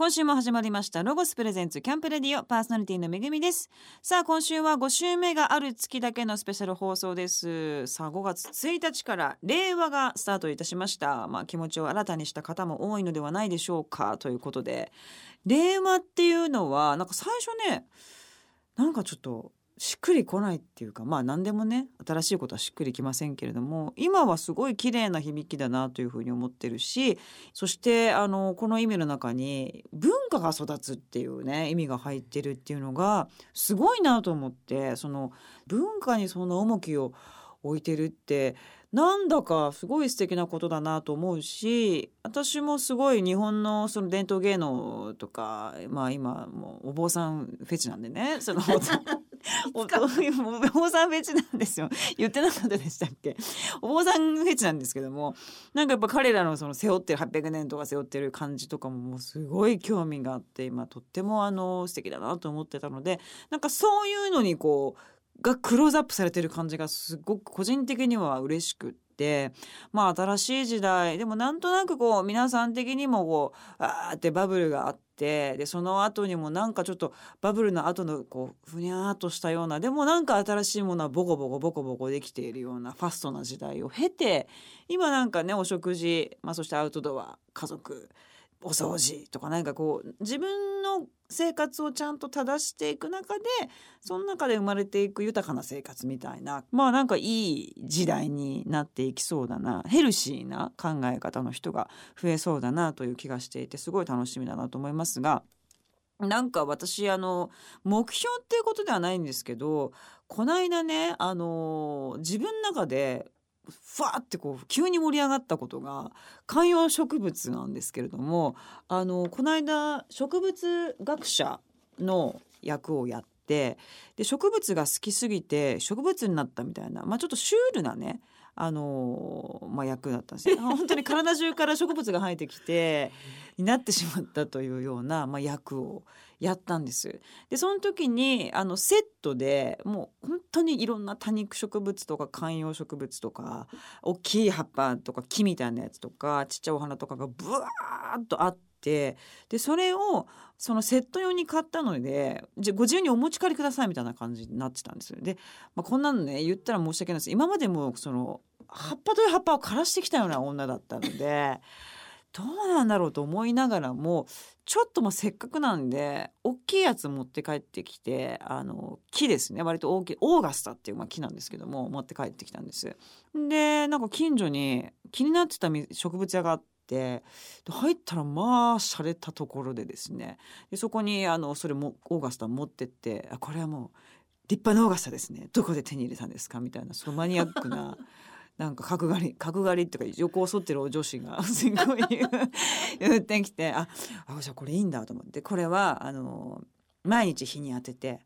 今週も始まりましたロゴスプレゼンツキャンプレディオパーソナリティのめぐみです。さあ今週は5週目がある月だけのスペシャル放送です。さあ5月1日から令和がスタートいたしました。まあ気持ちを新たにした方も多いのではないでしょうか。ということで。令和っていうのはなんか最初ねなんかちょっとしっくりこないっていうかまあ何でもね新しいことはしっくりきませんけれども今はすごい綺麗な響きだなというふうに思ってるしそしてあのこの意味の中に文化が育つっていうね意味が入ってるっていうのがすごいなと思ってその文化にそんな重きを置いてるってなんだかすごい素敵なことだなと思うし私もすごい日本のその伝統芸能とかまあ今もうお坊さんフェチなんでねその お坊さんフェチなんですよ。言ってなかったでしたっけ？お坊さんフェチなんですけどもなんかやっぱ彼らのその背負ってる800年とか背負ってる感じとかももうすごい興味があって今とってもあの素敵だなと思ってたのでなんかそういうのにこうがクローズアップされてる感じがすごく個人的には嬉しくって。まあ新しい時代。でもなんとなくこう皆さん的にもこうあーってバブルがあってでその後にもなんかちょっとバブルの後のこうふにゃーっとしたようなでもなんか新しいものはボコボコボコボコできているようなファストな時代を経て今なんかねお食事、まあ、そしてアウトドア家族お掃除とかなんかこう自分の生活をちゃんと正していく中でその中で生まれていく豊かな生活みたいなまあなんかいい時代になっていきそうだなヘルシーな考え方の人が増えそうだなという気がしていてすごい楽しみだなと思いますが。なんか私あの目標っていうことではないんですけどこの間ねあの自分の中でふわってこう急に盛り上がったことが観葉植物なんですけれどもあのこの間植物学者の役をやってで植物が好きすぎて植物になったみたいな、まあ、ちょっとシュールなねあのまあ、役だったんですよ 本当に体中から植物が生えてきて になってしまったというような、まあ、役をやったんです。でその時にあのセットでもう本当にいろんな多肉植物とか観葉植物とか大きい葉っぱとか木みたいなやつとかちっちゃいお花とかがブワーッとあってでそれをそのセット用に買ったのでじゃご自由にお持ち帰りくださいみたいな感じになってたんですよ。で、まあ、こんなのね言ったら申し訳ないです今までもその葉っぱという葉っぱを枯らしてきたような女だったので。どうなんだろうと思いながらもちょっともせっかくなんで大きいやつ持って帰ってきてあの木ですね割と大きいオーガスタっていう、まあ、木なんですけども持って帰ってきたんです。でなんか近所に気になってた植物屋があってで入ったらまあ洒落たところでですね。でそこにあのそれもオーガスタ持ってってあこれはもう立派なオーガスタですね。どこで手に入れたんですか？みたいなそのマニアックな なんか角刈り角刈りっていうか横を剃ってるお女子が すごい言ってきてああじゃあこれいいんだと思って。これはあの毎日日に当てて、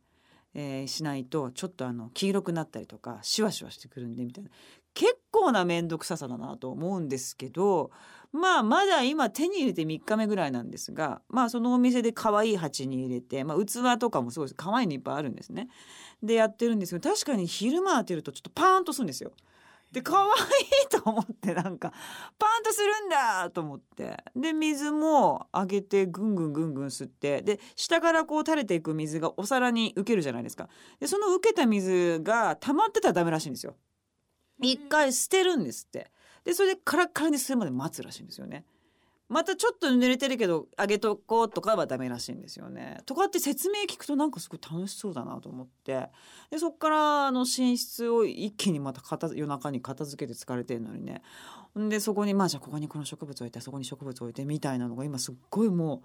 えー、しないとちょっとあの黄色くなったりとかシワシワしてくるんでみたいな結構な面倒くささだなと思うんですけどまあまだ今手に入れて3日目ぐらいなんですがまあそのお店で可愛い鉢に入れて、まあ、器とかもすごい可愛いのいっぱいあるんですね。でやってるんですけど確かに昼間当てるとちょっとパーンとするんですよ。で可愛いと思ってなんかパンとするんだと思ってで水もあげてぐんぐんぐんぐん吸ってで下からこう垂れていく水がお皿に受けるじゃないですかでその受けた水が溜まってたらダメらしいんですよ一回捨てるんですって。でそれでカラッカラにするまで待つらしいんですよね。またちょっと濡れてるけどあげとこうとかはダメらしいんですよね。とかって説明聞くとなんかすごい楽しそうだなと思って。でそっからあの寝室を一気にまた片夜中に片付けて疲れてるのにね。でそこにまあじゃあここにこの植物置いてそこに植物置いてみたいなのが今すっごいも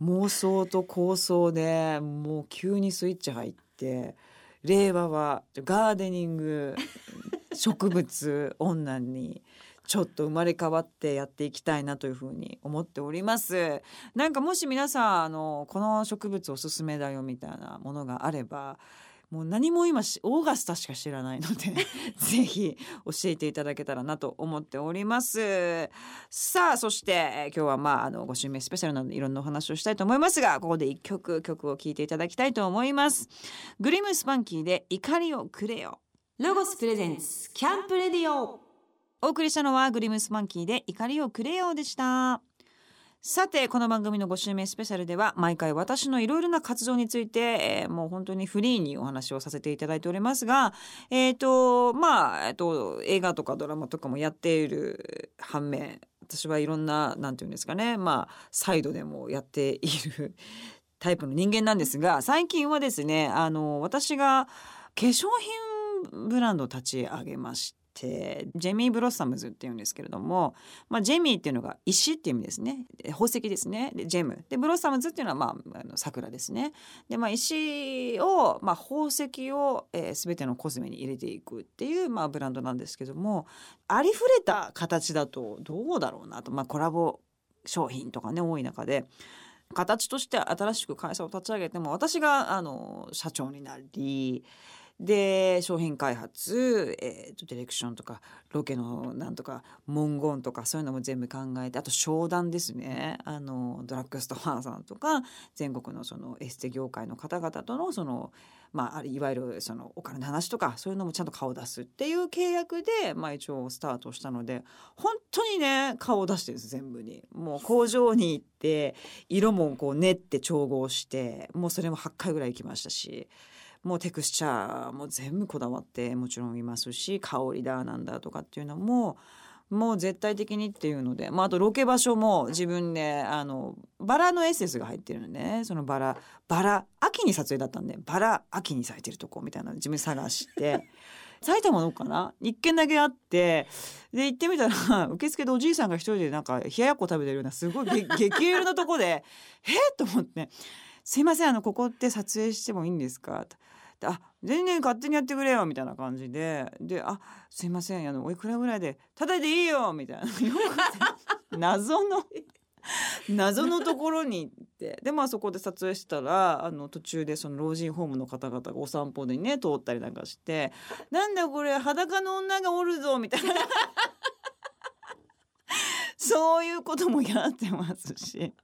う妄想と構想でもう急にスイッチ入って令和はガーデニング植物女に。ちょっと生まれ変わってやっていきたいなというふうに思っております。なんかもし皆さんあのこの植物おすすめだよみたいなものがあればもう何も今オーガスタしか知らないので ぜひ教えていただけたらなと思っております。さあそして今日はまああの5週目スペシャルなのでいろんなお話をしたいと思いますがここで一曲曲を聴いていただきたいと思います。グリムスパンキーで怒りをくれよ。ロゴスプレゼンスキャンプレディオお送りしたのはグリムスマンキーで怒りをくれようでした。さてこの番組の5週目スペシャルでは毎回私のいろいろな活動について、えー、もう本当にフリーにお話をさせていただいておりますがえっ、とまあ、えーと、映画とかドラマとかもやっている反面私はいろんな何て言うんですかねまあサイドでもやっている タイプの人間なんですが最近はですねあの私が化粧品ブランドを立ち上げましてジェミー・ブロッサムズっていうんですけれども、まあ、ジェミーっていうのが石っていう意味ですね。宝石ですね。でジェム。でブロッサムズっていうのは、まあ、あの桜ですね。で、まあ、石を、まあ、宝石を、えー、全てのコスメに入れていくっていう、まあ、ブランドなんですけどもありふれた形だとどうだろうなと、まあ、コラボ商品とかね多い中で。形として新しく会社を立ち上げても私があの社長になりで商品開発、えーと、ディレクションとかロケのなんとか文言とかそういうのも全部考えてあと商談ですね。あのドラッグストアさんとか全国のそのエステ業界の方々とのその、まあ、いわゆるそのお金の話とかそういうのもちゃんと顔を出すっていう契約で、まあ、一応スタートしたので本当にね顔を出してるんです全部に。もう工場に行って色もこう練って調合してもうそれも8回ぐらい行きましたし。もうテクスチャーも全部こだわってもちろんいますし香りだなんだとかっていうのももう絶対的にっていうので、まあ、あとロケ場所も自分であのバラのエッセンスが入ってるので、ね、そのバラバラ秋に撮影だったんでバラ秋に咲いてるとこみたいなの自分探して 埼玉のかな？一軒だけあってで行ってみたら受付でおじいさんが一人でなんか冷ややっこ食べてるようなすごい 激ゆるなとこで「えっ?」と思って「すいませんあのここって撮影してもいいんですか?」あ全然勝手にやってくれよみたいな感じでであすいませんあのおいくらぐらいでただでいいよみたいな。謎の 謎のところに行って。でまあそこで撮影したらあの途中でその老人ホームの方々がお散歩でね通ったりなんかして「なんだこれ裸の女がおるぞ」みたいな。そういうこともやってますし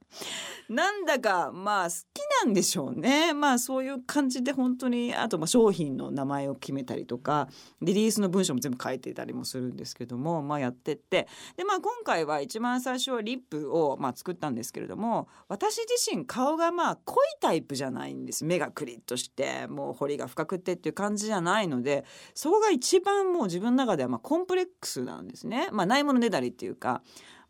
なんだかまあ好きなんでしょうね。まあそういう感じで本当にあとまあ商品の名前を決めたりとかリリースの文章も全部書いてたりもするんですけどもまあやってって。でまあ今回は一番最初はリップをまあ作ったんですけれども私自身顔がまあ濃いタイプじゃないんです。目がクリッとしてもう彫りが深くてっていう感じじゃないのでそこが一番もう自分の中ではまあコンプレックスなんですね。まあ、ないものねだりっていうか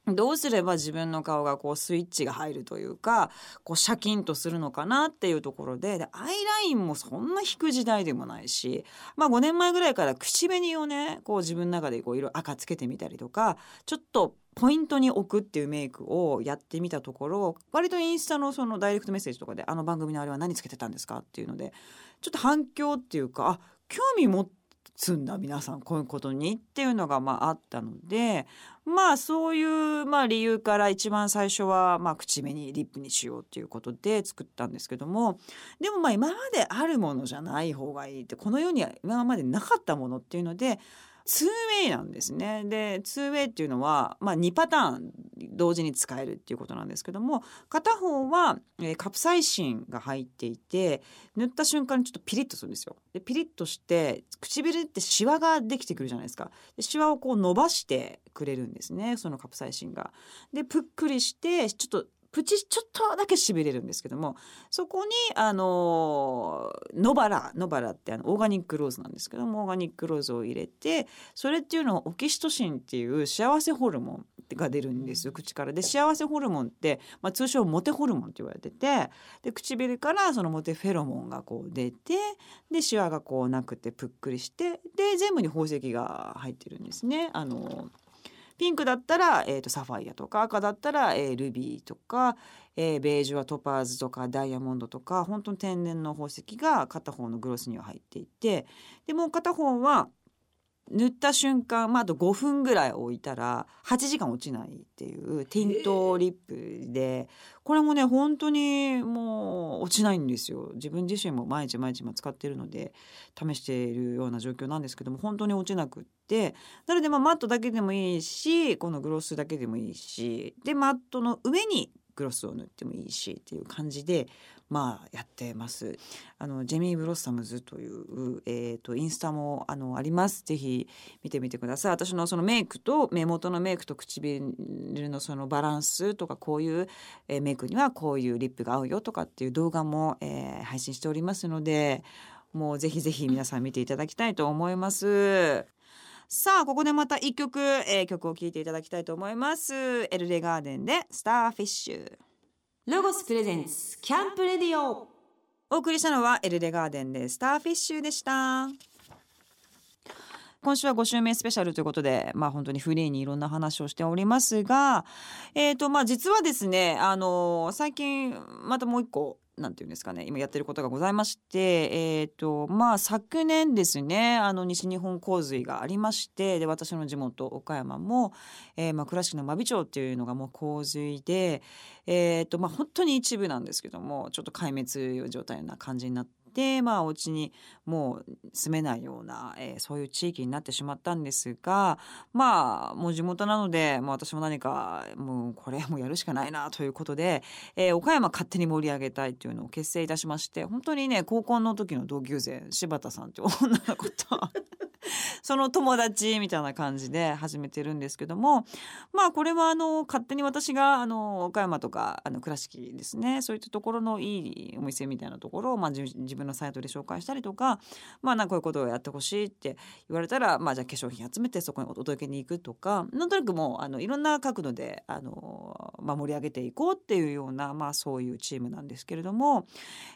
どうすれば自分の顔がこうスイッチが入るというかこうシャキンとするのかなっていうところででアイラインもそんな引く時代でもないし、まあ、5年前ぐらいから口紅をねこう自分の中でこう色赤つけてみたりとかちょっとポイントに置くっていうメイクをやってみたところ割とインスタのそのダイレクトメッセージとかで「あの番組のあれは何つけてたんですか?」っていうのでちょっと反響っていうかあ興味持って積んだ皆さんこういうことにっていうのがまああったのでまあそういうまあ理由から一番最初はまあ口紅リップにしようっていうことで作ったんですけどもでもまあ今まであるものじゃない方がいいってこの世には今までなかったものっていうので 2way なんですね。で 2way っていうのは、まあ、2パターン同時に使えるっていうことなんですけども片方は、えー、カプサイシンが入っていて塗った瞬間にちょっとピリッとするんですよ。でピリッとして唇ってシワができてくるじゃないですか。でシワをこう伸ばしてくれるんですねそのカプサイシンが。でぷっくりしてちょっとプチちょっとだけしびれるんですけどもそこにあの野原野原ってあのオーガニックローズなんですけどもオーガニックローズを入れてそれっていうのはオキシトシンっていう幸せホルモンが出るんですよ口からで幸せホルモンって、まあ、通称モテホルモンって言われててで唇からそのモテフェロモンがこう出てでシワがこうなくてぷっくりしてで全部に宝石が入ってるんですね。あのピンクだったら、えーと、サファイアとか赤だったら、えー、ルビーとか、えー、ベージュはトパーズとかダイヤモンドとか本当に天然の宝石が片方のグロスには入っていてでもう片方は塗った瞬間、まあ、あと5分ぐらい置いたら8時間落ちないっていうティントリップでこれもね本当にもう落ちないんですよ。自分自身も毎日毎日使ってるので試しているような状況なんですけども本当に落ちなくってなのでまあマットだけでもいいしこのグロスだけでもいいしでマットの上にグロスを塗ってもいいしっていう感じでまあやってますあのジェミー・ブロッサムズという、えー、とインスタもあのありますぜひ見てみてください私のそのメイクと目元のメイクと唇のそのバランスとかこういう、えーメイクにはこういうリップが合うよとかっていう動画も、えー配信しておりますのでもうぜひぜひ皆さん見ていただきたいと思います。さあここでまた一曲、えー曲を聴いていただきたいと思います。エルレガーデンでスターフィッシュ。ロゴスプレゼンツキャンプレディオお送りしたのはエルレガーデンでスターフィッシュでした。今週は5週目スペシャルということで、まあ本当にフリーにいろんな話をしておりますが、えっ、と、まあ実はですね、あの最近またもう一個、なんていうんですかね、今やってることがございまして、えっ、と、まあ昨年ですね、あの西日本洪水がありまして、で、私の地元岡山も、えーまあ倉敷の真備町っていうのがもう洪水で、えっ、と、まあ本当に一部なんですけども、ちょっと壊滅状態な感じになって、まあお家にもう住めないような、えーそういう地域になってしまったんですがまあもう地元なので、まあ、私も何かもうこれもやるしかないなということで、えー岡山勝手に盛り上げたいというのを結成いたしまして本当にね高校の時の同級生柴田さんって女の子と。その友達みたいな感じで始めてるんですけどもまあこれはあの勝手に私があの岡山とかあの倉敷ですね。そういったところのいいお店みたいなところを、まあ、自分のサイトで紹介したりとかまあなんかこういうことをやってほしいって言われたら、まあ、じゃあ化粧品集めてそこにお届けに行くとかなんとなくもうあのいろんな角度であの、まあ、盛り上げていこうっていうような、まあ、そういうチームなんですけれども、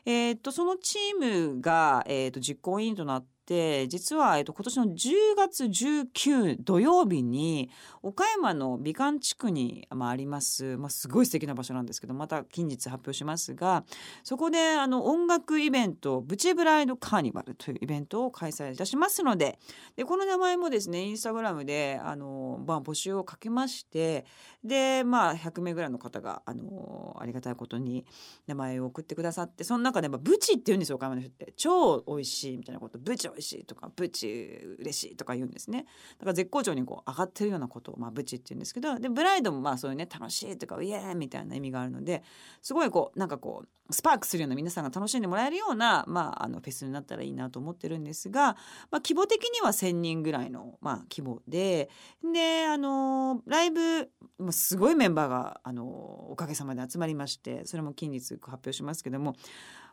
えっとそのチームが、えーっと実行委員となって実は、えっと、今年の10月19土曜日に岡山の美観地区に、まあ、あります、まあ、すごい素敵な場所なんですけどまた近日発表しますがそこであの音楽イベント「ブチブライドカーニバル」というイベントを開催いたしますのででこの名前もですねインスタグラムであの、まあ、募集をかけましてでまあ100名ぐらいの方があのありがたいことに名前を送ってくださってその中で、まあ、ブチって言うんですよ岡山の人って。超美味しいみたいなことブチ美味しいとかブチ嬉しいとか言うんですね。だから絶好調にこう上がってるようなことを、まあ、ブチって言うんですけどでブライドもまあそういうね楽しいとかイエーイみたいな意味があるのですごいこうなんかこうスパークするような皆さんが楽しんでもらえるような、まあ、あのフェスになったらいいなと思ってるんですが、まあ、規模的には1,000人ぐらいの、まあ、規模でであのライブもすごいメンバーがあのおかげさまで集まりましてそれも近日発表しますけども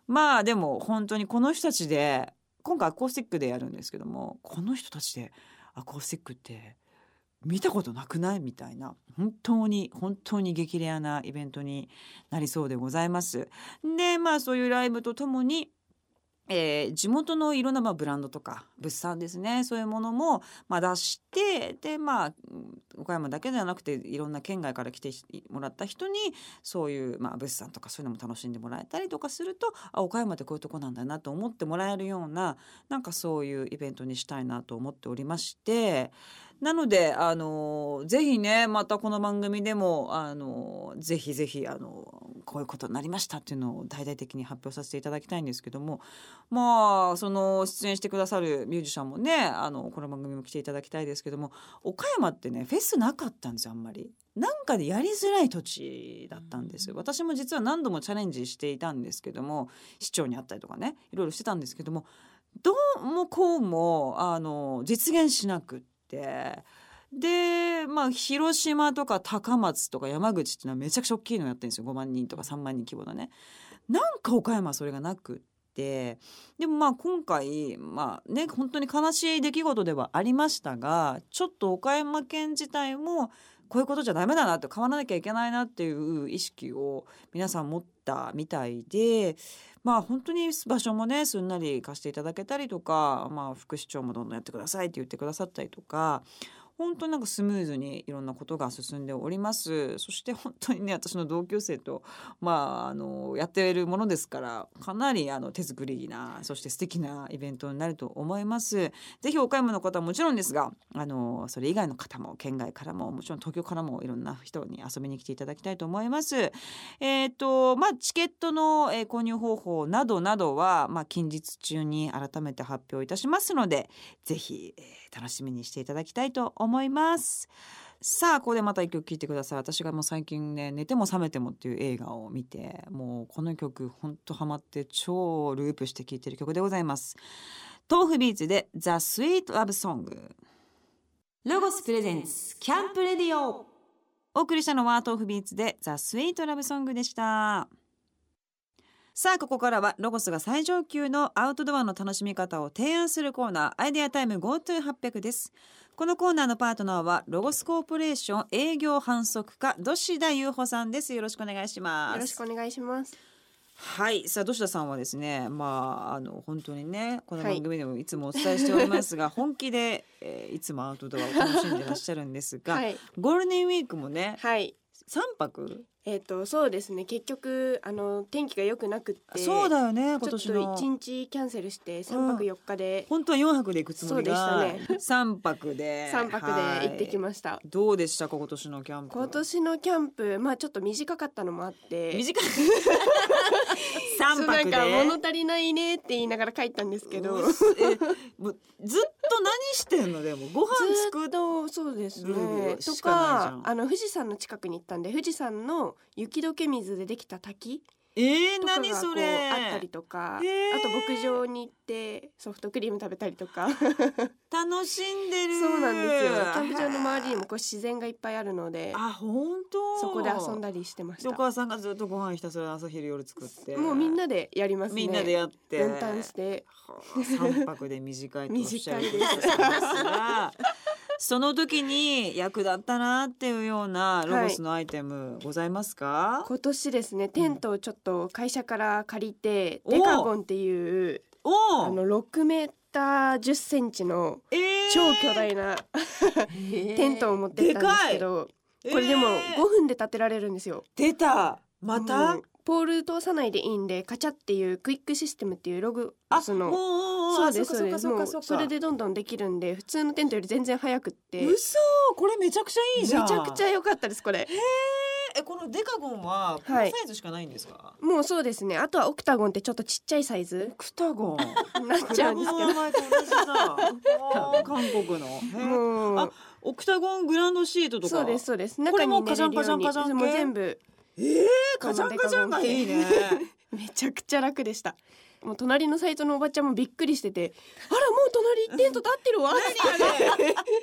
まあでも本当にこの人たちで今回アコースティックでやるんですけどもこの人たちでアコースティックって見たことなくないみたいな本当に本当に激レアなイベントになりそうでございます。でまあそういうライブとともにえー地元のいろんなまあブランドとか物産ですね。そういうものもまあ出してでまあ岡山だけではなくていろんな県外から来てもらった人にそういうまあ物産とかそういうのも楽しんでもらえたりとかするとあ岡山ってこういうとこなんだなと思ってもらえるようななんかそういうイベントにしたいなと思っておりましてなのであのぜひねまたこの番組でもあのぜひぜひあのこういうことになりましたっていうのを大々的に発表させていただきたいんですけどもまあその出演してくださるミュージシャンもねあのこの番組も来ていただきたいですけども岡山ってねフェスなかったんですよあんまり。なんかでやりづらい土地だったんですよ私も実は何度もチャレンジしていたんですけども市長に会ったりとかねいろいろしてたんですけどもどうもこうもあの実現しなくって。でまあ広島とか高松とか山口っていうのはめちゃくちゃ大きいのやってるんですよ。5万人とか3万人規模のね。なんか岡山はそれがなくって。でもまあ今回まあね本当に悲しい出来事ではありましたがちょっと岡山県自体もこういうことじゃダメだなって変わらなきゃいけないなっていう意識を皆さん持ったみたいでまあ本当に場所もねすんなり貸していただけたりとか、まあ、副市長もどんどんやってくださいって言ってくださったりとか本当なんかスムーズにいろんなことが進んでおります。そして本当にね私の同級生とまああのやっているものですからかなりあの手作りなそして素敵なイベントになると思います。ぜひ岡山の方はもちろんですがあのそれ以外の方も県外からももちろん東京からもいろんな人に遊びに来ていただきたいと思います。えっ、とまあチケットの、え購入方法などなどはまあ近日中に改めて発表いたしますのでぜひ、え楽しみにしていただきたいと思います。思います。さあここでまた一曲聴いてください。私がもう最近ね「寝ても覚めても」っていう映画を見てもうこの曲ほんとハマって超ループして聴いてる曲でございます。 tofubeats で「The Sweet Love Song」 LOGOS presents camp radio。お送りしたのは tofubeats で「The Sweet Love Song でした。さあここからはロゴスが最上級のアウトドアの楽しみ方を提案するコーナー idea time GoTo800 ですこのコーナーのパートナーはロゴスコーポレーション営業販促課土師田優穂さんですよろしくお願いしますよろしくお願いします。はいさあ土師田さんはですねまああの本当にねこのはい番組でもいつもお伝えしておりますが、本気で、えーいつもアウトドアを楽しんでらっしゃるんですが、はい。ゴールデンウィークもねはい。3泊えっ、とそうですね。結局あの天気が良くなくって、そうだよね今ちょっ年のと一日キャンセルして三泊四日で本当は4泊で行くつもりがそうで3泊で。三泊で 行ってきす、ました。どうでしたか今年のキャンプ今年のキャンプまあちょっと短かったのもあって、短い。3そうなん泊でか物足りないねって言いながら帰ったんですけど、えずっと何してんの？でもご飯ず作っっとそうでするね。とかあの富士山の近くに行ったんで富士山の雪解け水でできた滝えー、何そうれあったりとか、へー。あと牧場に行ってソフトクリーム食べたりとか。楽しんでる。そうなんですよ。キャンプ場の周りにもこう自然がいっぱいあるのであ本当。そこで遊んだりしてました。でお母さんがずっとご飯ひたすら朝昼夜作って。もうみんなでやりますね。みんなでやって。分担して。はあ三泊で短いとおっしゃる。ん ですがその時に役立ったなっていうようなロゴスのアイテムございますか、今年ですねテントをちょっと会社から借りて、おデカゴンっていうあの6メーター10センチのえー。超巨大なテントを持ってったんですけど、これでもえー。5分で建てられるんですよ。出た。また、うんポール通さないでいいんでカチャっていうクイックシステムっていうログあスのそうですそううです。もそうか。それでどんどんできるんで普通のテントより全然早くって。め嘘これめちゃくちゃいいじゃん。ちゃくちゃ良かったですこれ。えこのデカゴンはこのサイズしかないんですか、もうそうですね。あとはオクタゴンってちょっとちっちゃいサイズ。オクタゴン。なっちゃうんですけクラブの名前と同じだ。あー韓国の。あオクタゴングランドシートとか。そうですそうです。中に寝れるようにカチャンカチャンカチャン系？もう全部えー、カチャンカチャンがいいね。めちゃくちゃ楽でした。もう隣のサイトのおばちゃんもびっくりしててあらもう隣テント立ってるわ。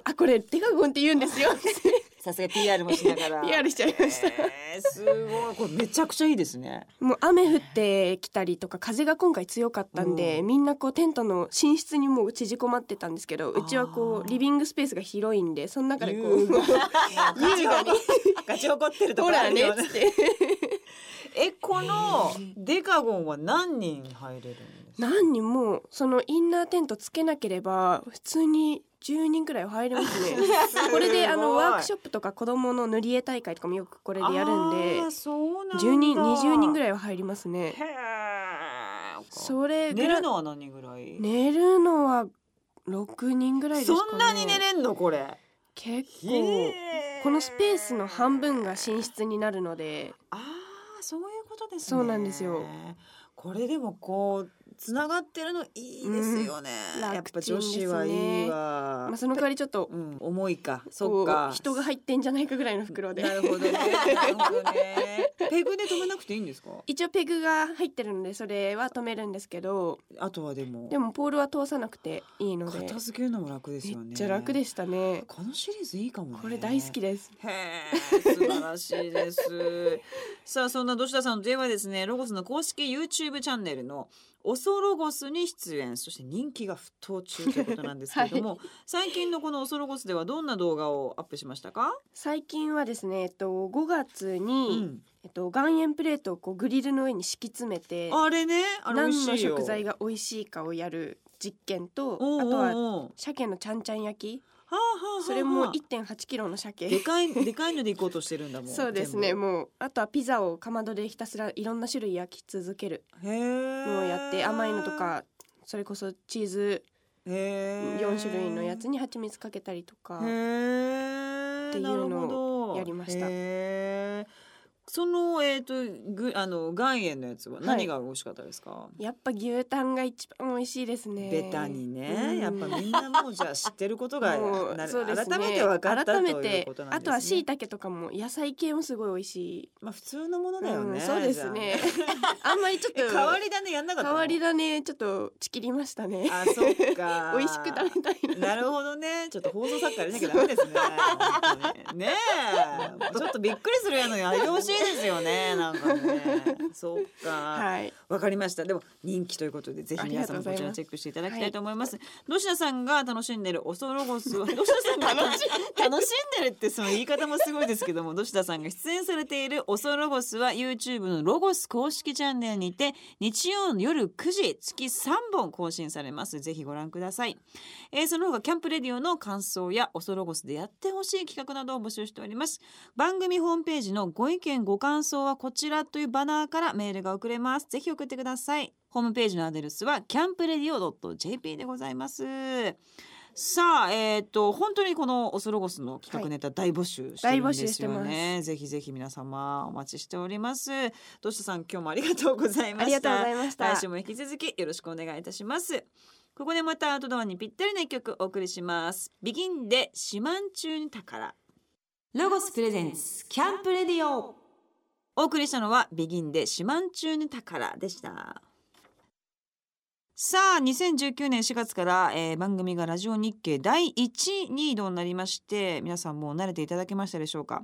あ これデカゴンって言うんですよさすが PR もしながら。PR しちゃいました。えー、すごい。これめちゃくちゃいいですね。もう雨降ってきたりとか風が今回強かったんで、うん。みんなこうテントの寝室にもう縮こまってたんですけどうちはこうリビングスペースが広いんでその中でこう優雅に。ガチ怒ってるとほこあるよ ね えこのデカゴンは何人入れるんですか何人もそのインナーテントつけなければ普通に10人くらいは入れますね。これであのワークショップとか子供の塗り絵大会とかもよくこれでやるんであーそうなんだ。10人20人ぐいらいは入りますね。それ寝るのは何人ぐらい、寝るのは6人ぐらいですかね。そんなに寝れんのこれ。結構このスペースの半分が寝室になるので。ああそういうことですね。そうなんですよ。これでもこうつながってるのいいですよね、うんやっぱ女子はいいわ、まあ、その代わりちょっとうん、重いか。そっこかう人が入ってんじゃないかぐらいの袋で。なるほどね。ね。ペグで止めなくていいんですか？一応ペグが入ってるのでそれは止めるんですけど。あとはでも。でもポールは通さなくていいので。片付けるのも楽ですよね。めっちゃ楽でしたね。このシリーズいいかもね。これ大好きです。へえ素晴らしいです。さあそんな土田さんといえばですねロゴスの公式 YouTube チャンネルのオソロゴスに出演そして人気が沸騰中ということなんですけれども、最近のこのオソロゴスではどんな動画をアップしましたか、最近はですねえっと5月うに、ん、えっと岩塩プレートをこうグリルの上に敷き詰めてあれねあれ何の食材が美味しいかをやる実験とあとは鮭のちゃんちゃん焼きそれも1.8キロの鮭。でかいでかいので行こうとしてるんだもん そうですね。もうあとはピザをかまどでひたすらいろんな種類焼き続ける。のをやって甘いのとかそれこそチーズ。へえ4種類のやつに蜂蜜かけたりとか。っていうのをやりましたそのえっ、とぐあの岩塩のやつは何が美味しかったですか、やっぱ牛タンが一番美味しいですね。ベタにね、うん。やっぱみんなもうじゃあ知ってることがなる。そうですね。改めて分かったと改めいうてことなんですね。あとは椎茸とかも野菜系もすごい美味しい。まあ普通のものだよね、うんそうですね。あんまりちょっと変わり種やんなかったの？変わり種ちょっとちきりましたね。あそっか。美味しく食べたいな。なるほどね。ちょっと放送作家やらなきゃダメですね。本当に。ねえ。ちょっとびっくりするやのやめてほしいですよね なんかね。そっか。はい。わかりました。でも人気ということでぜひ皆さんもこちらチェックしていただきたいと思います。どしなさんが楽しんでるオソロゴスはどしなさんが 楽しんでるってその言い方もすごいですけどもどしなさんが出演されているオソロゴスは YouTube のロゴス公式チャンネルにて日曜の夜9時月3本更新されます。ぜひご覧ください、えーその他キャンプレディオの感想やオソロゴスでやってほしい企画などを募集しております。番組ホームページのご意見ご感想はこちらというバナーからメールが送れます。ぜひ送ってください。ホームページのアドレスはキャンプレディオ .jp でございます。さあえっ、と本当にこのオソロゴスの企画ネタ大募集してるんですよね、ぜひぜひ皆様お待ちしております。どうしたさん今日もありがとうございました。ありがとうございました。来週も引き続きよろしくお願いいたします。ここでまたアウトドアにぴったりな一曲お送りします。ビギンで四万中に宝。ロゴスプレゼンツキャンプレディオお送りしたのはビギンで四万中に宝でした。さあ2019年4月から、えー番組がラジオ日経第1に移動になりまして皆さんもう慣れていただけましたでしょうか？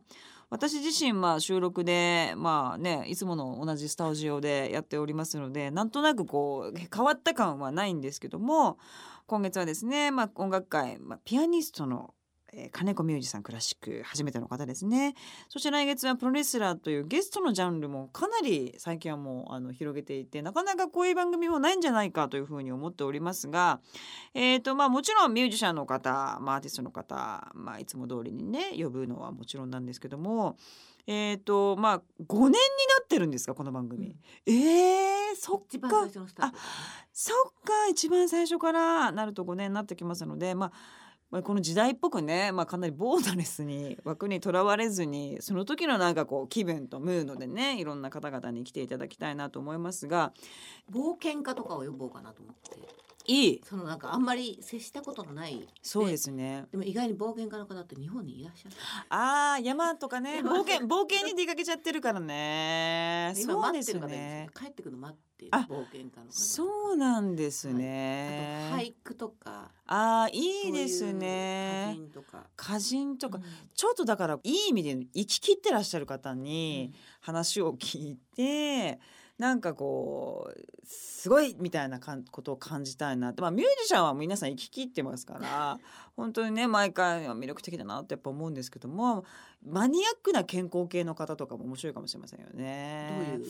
私自身は収録でまあねいつもの同じスタジオでやっておりますのでなんとなくこう変わった感はないんですけども今月はですね、まあ、音楽界、まあ、ピアニストの、えー金子ミュージさんクラシック初めての方ですねそして来月はプロレスラーというゲストのジャンルもかなり最近はもうあの広げていてなかなかこういう番組もないんじゃないかというふうに思っておりますが、えーとまあ、もちろんミュージシャンの方、まあ、アーティストの方、まあ、いつも通りにね呼ぶのはもちろんなんですけども。えーとまあ、5年になってるんですかこの番組、えー、そっか最初のスタート。そっか一番最初からなると5年になってきますので、まあ、まあこの時代っぽくね、まあ、かなりボーダレスに枠にとらわれずにその時のなんかこう気分とムードでねいろんな方々に来ていただきたいなと思いますが冒険家とかを呼ぼうかなと思って。いい。そのなんかあんまり接したことのない。そうですね。でも意外に冒険家の方って日本にいらっしゃる。あー山とかね。冒険冒険に出かけちゃってるからね。今そうです待ってるね。帰ってくるの待って冒険家の方。そうなんですあね、と俳句とか。あーいいですね。歌人とか。歌人とか、うん。ちょっとだからいい意味で生き切ってらっしゃる方に話を聞いて、なんかこうすごいみたいなことを感じたいなって、まあ、ミュージシャンは皆さん行き切ってますから。本当にね毎回魅力的だなってやっぱ思うんですけどもマニアックな健康系の方とかも面白いかもしれませんよどうね。いう？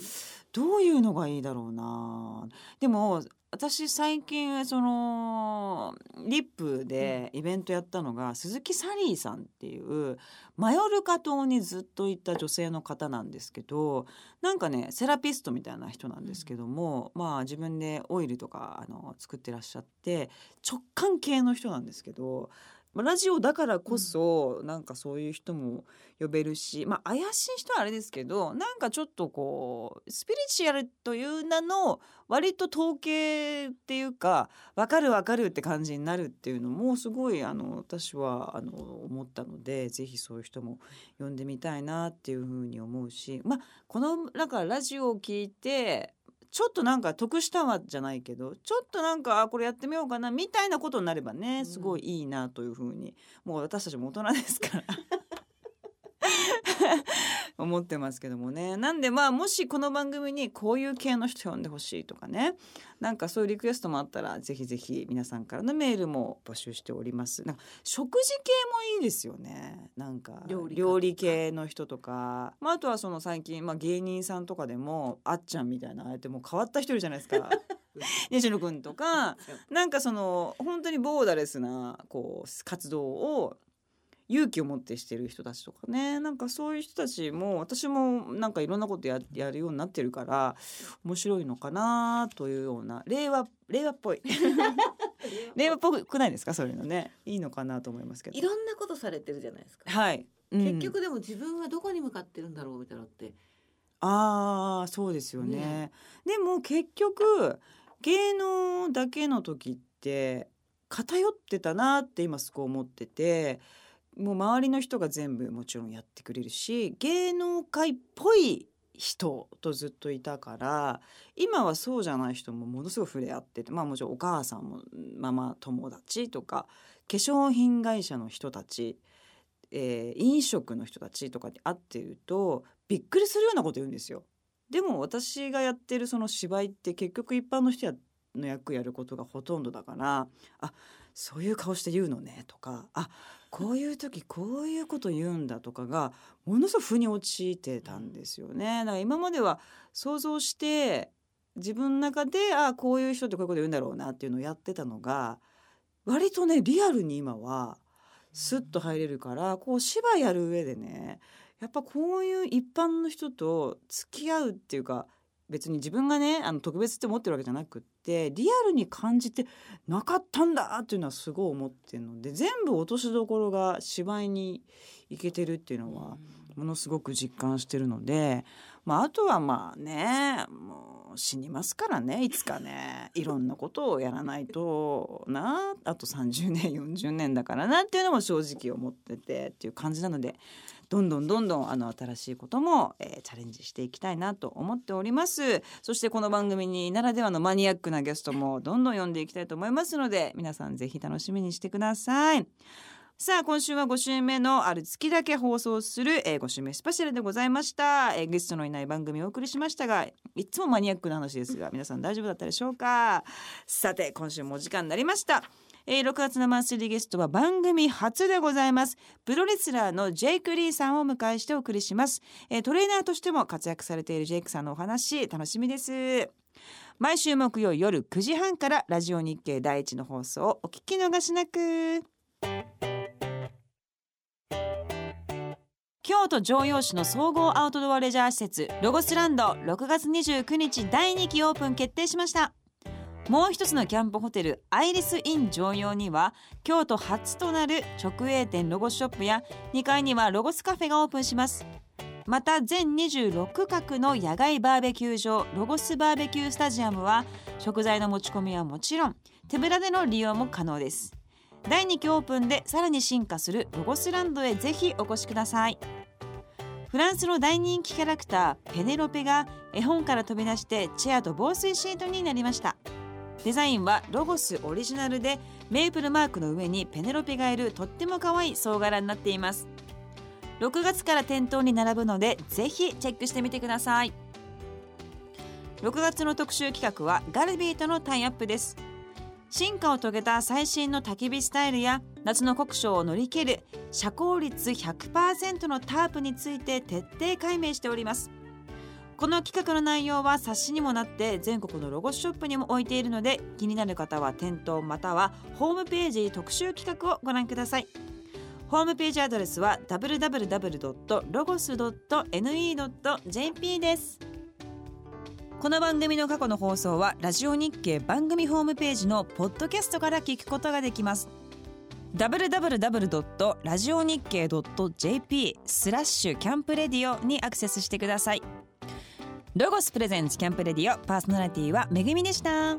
どういうのがいいだろうなでも私最近そのリップでイベントやったのが、鈴木サリーさんっていうマヨルカ島にずっといた女性の方なんですけどなんかねセラピストみたいな人なんですけども、まあ自分でオイルとかあの作ってらっしゃって直感系の人なんですけど。まあラジオだからこそ、なんかそういう人も呼べるしまあ怪しい人はあれですけどなんかちょっとこうスピリチュアルという名の割と統計っていうか分かる分かるって感じになるっていうのもすごいあの私はあの思ったのでぜひそういう人も呼んでみたいなっていうふうに思うしまあこのなんかラジオを聞いてちょっとなんか得したわじゃないけどちょっとなんかあこれやってみようかなみたいなことになればねすごいいいなというふうに。もう私たちも大人ですから 思ってますけどもね。なんでまあもしこの番組にこういう系の人呼んでほしいとかね。なんかそういうリクエストもあったらぜひぜひ皆さんからのメールも募集しております。なんか食事系もいいですよね。なんか料理系の人とか、まあ、あとはその最近、まあ、芸人さんとかでもあっちゃんみたいなああやってもう変わった人いるじゃないですか。西野君とか。なんかその本当にボーダレスなこう活動を勇気を持ってしてる人たちとかね。なんかそういう人たちも私もなんかいろんなことややるようになってるから面白いのかなというような令和令和っぽい。令和っぽくないですか？そういうのね。いいのかなと思いますけど。いろんなことされてるじゃないですか。はい、うん。結局でも自分はどこに向かってるんだろうみたいなのって。ああそうですよね。ね。でも結局芸能だけの時って偏ってたなって今すごい思っててもう周りの人が全部もちろんやってくれるし芸能界っぽい人とずっといたから今はそうじゃない人もものすごい触れ合っててまあもちろんお母さんもママ友達とか化粧品会社の人たち、えー飲食の人たちとかに会ってるとびっくりするようなこと言うんですよ。でも私がやってるその芝居って結局一般の人の役やることがほとんどだからあそういう顔して言うのねとかあこういう時こういうこと言うんだとかがものすごく腑に陥ってたんですよね。だから今までは想像して自分の中であこういう人ってこういうこと言うんだろうなっていうのをやってたのが割とねリアルに今はスッと入れるからこう芝居やる上でねやっぱこういう一般の人と付き合うっていうか別に自分がねあの特別って思ってるわけじゃなくってリアルに感じてなかったんだっていうのはすごい思ってるので全部落としどころが芝居にいけてるっていうのはものすごく実感してるので、まあ、あとはまあねもう死にますからねいつかね いろんなことをやらないとなあと30年40年だからなっていうのも正直思っててっていう感じなのでどんどんどんどんあの新しいことも、えーチャレンジしていきたいなと思っております。そしてこの番組にならではのマニアックなゲストもどんどん呼んでいきたいと思いますので皆さんぜひ楽しみにしてください。さあ今週は5週目のある月だけ放送する、えー、5週目スペシャルでございました、えーゲストのいない番組をお送りしましたがいつもマニアックな話ですが皆さん大丈夫だったでしょうか？さて今週もお時間になりました。えー6月のマンスリーゲストは番組初でございます。プロレスラーのジェイク・リーさんをお迎えしてお送りします、えートレーナーとしても活躍されているジェイクさんのお話楽しみです。毎週木曜夜9時半からラジオ日経第一の放送をお聞き逃しなく。京都城陽市の総合アウトドアレジャー施設ロゴスランド6月29日第2期オープン決定しました。もう一つのキャンプホテルアイリスイン常陽には京都初となる直営店ロゴスショップや2階にはロゴスカフェがオープンします。また全26区画の野外バーベキュー場ロゴスバーベキュースタジアムは食材の持ち込みはもちろん手ぶらでの利用も可能です。第2期オープンでさらに進化するロゴスランドへぜひお越しください。フランスの大人気キャラクターペネロペが絵本から飛び出してチェアと防水シートになりました。デザインはロゴスオリジナルでメープルマークの上にペネロペがいるとっても可愛い総柄になっています。6月から店頭に並ぶのでぜひチェックしてみてください。6月の特集企画はガルビーとのタイアップです。進化を遂げた最新の焚き火スタイルや夏の酷暑を乗り切る遮光率100%のタープについて徹底解明しております。この企画の内容は冊子にもなって全国のロゴショップにも置いているので気になる方は店頭またはホームページ特集企画をご覧ください。ホームページアドレスは www.logos.ne.jp です。この番組の過去の放送はラジオ日経番組ホームページのポッドキャストから聞くことができます。www. ジオ日経 .jp スラッシュキャンプレディオにアクセスしてください。ロゴスプレゼンツキャンプレディオパーソナリティはめぐみでした。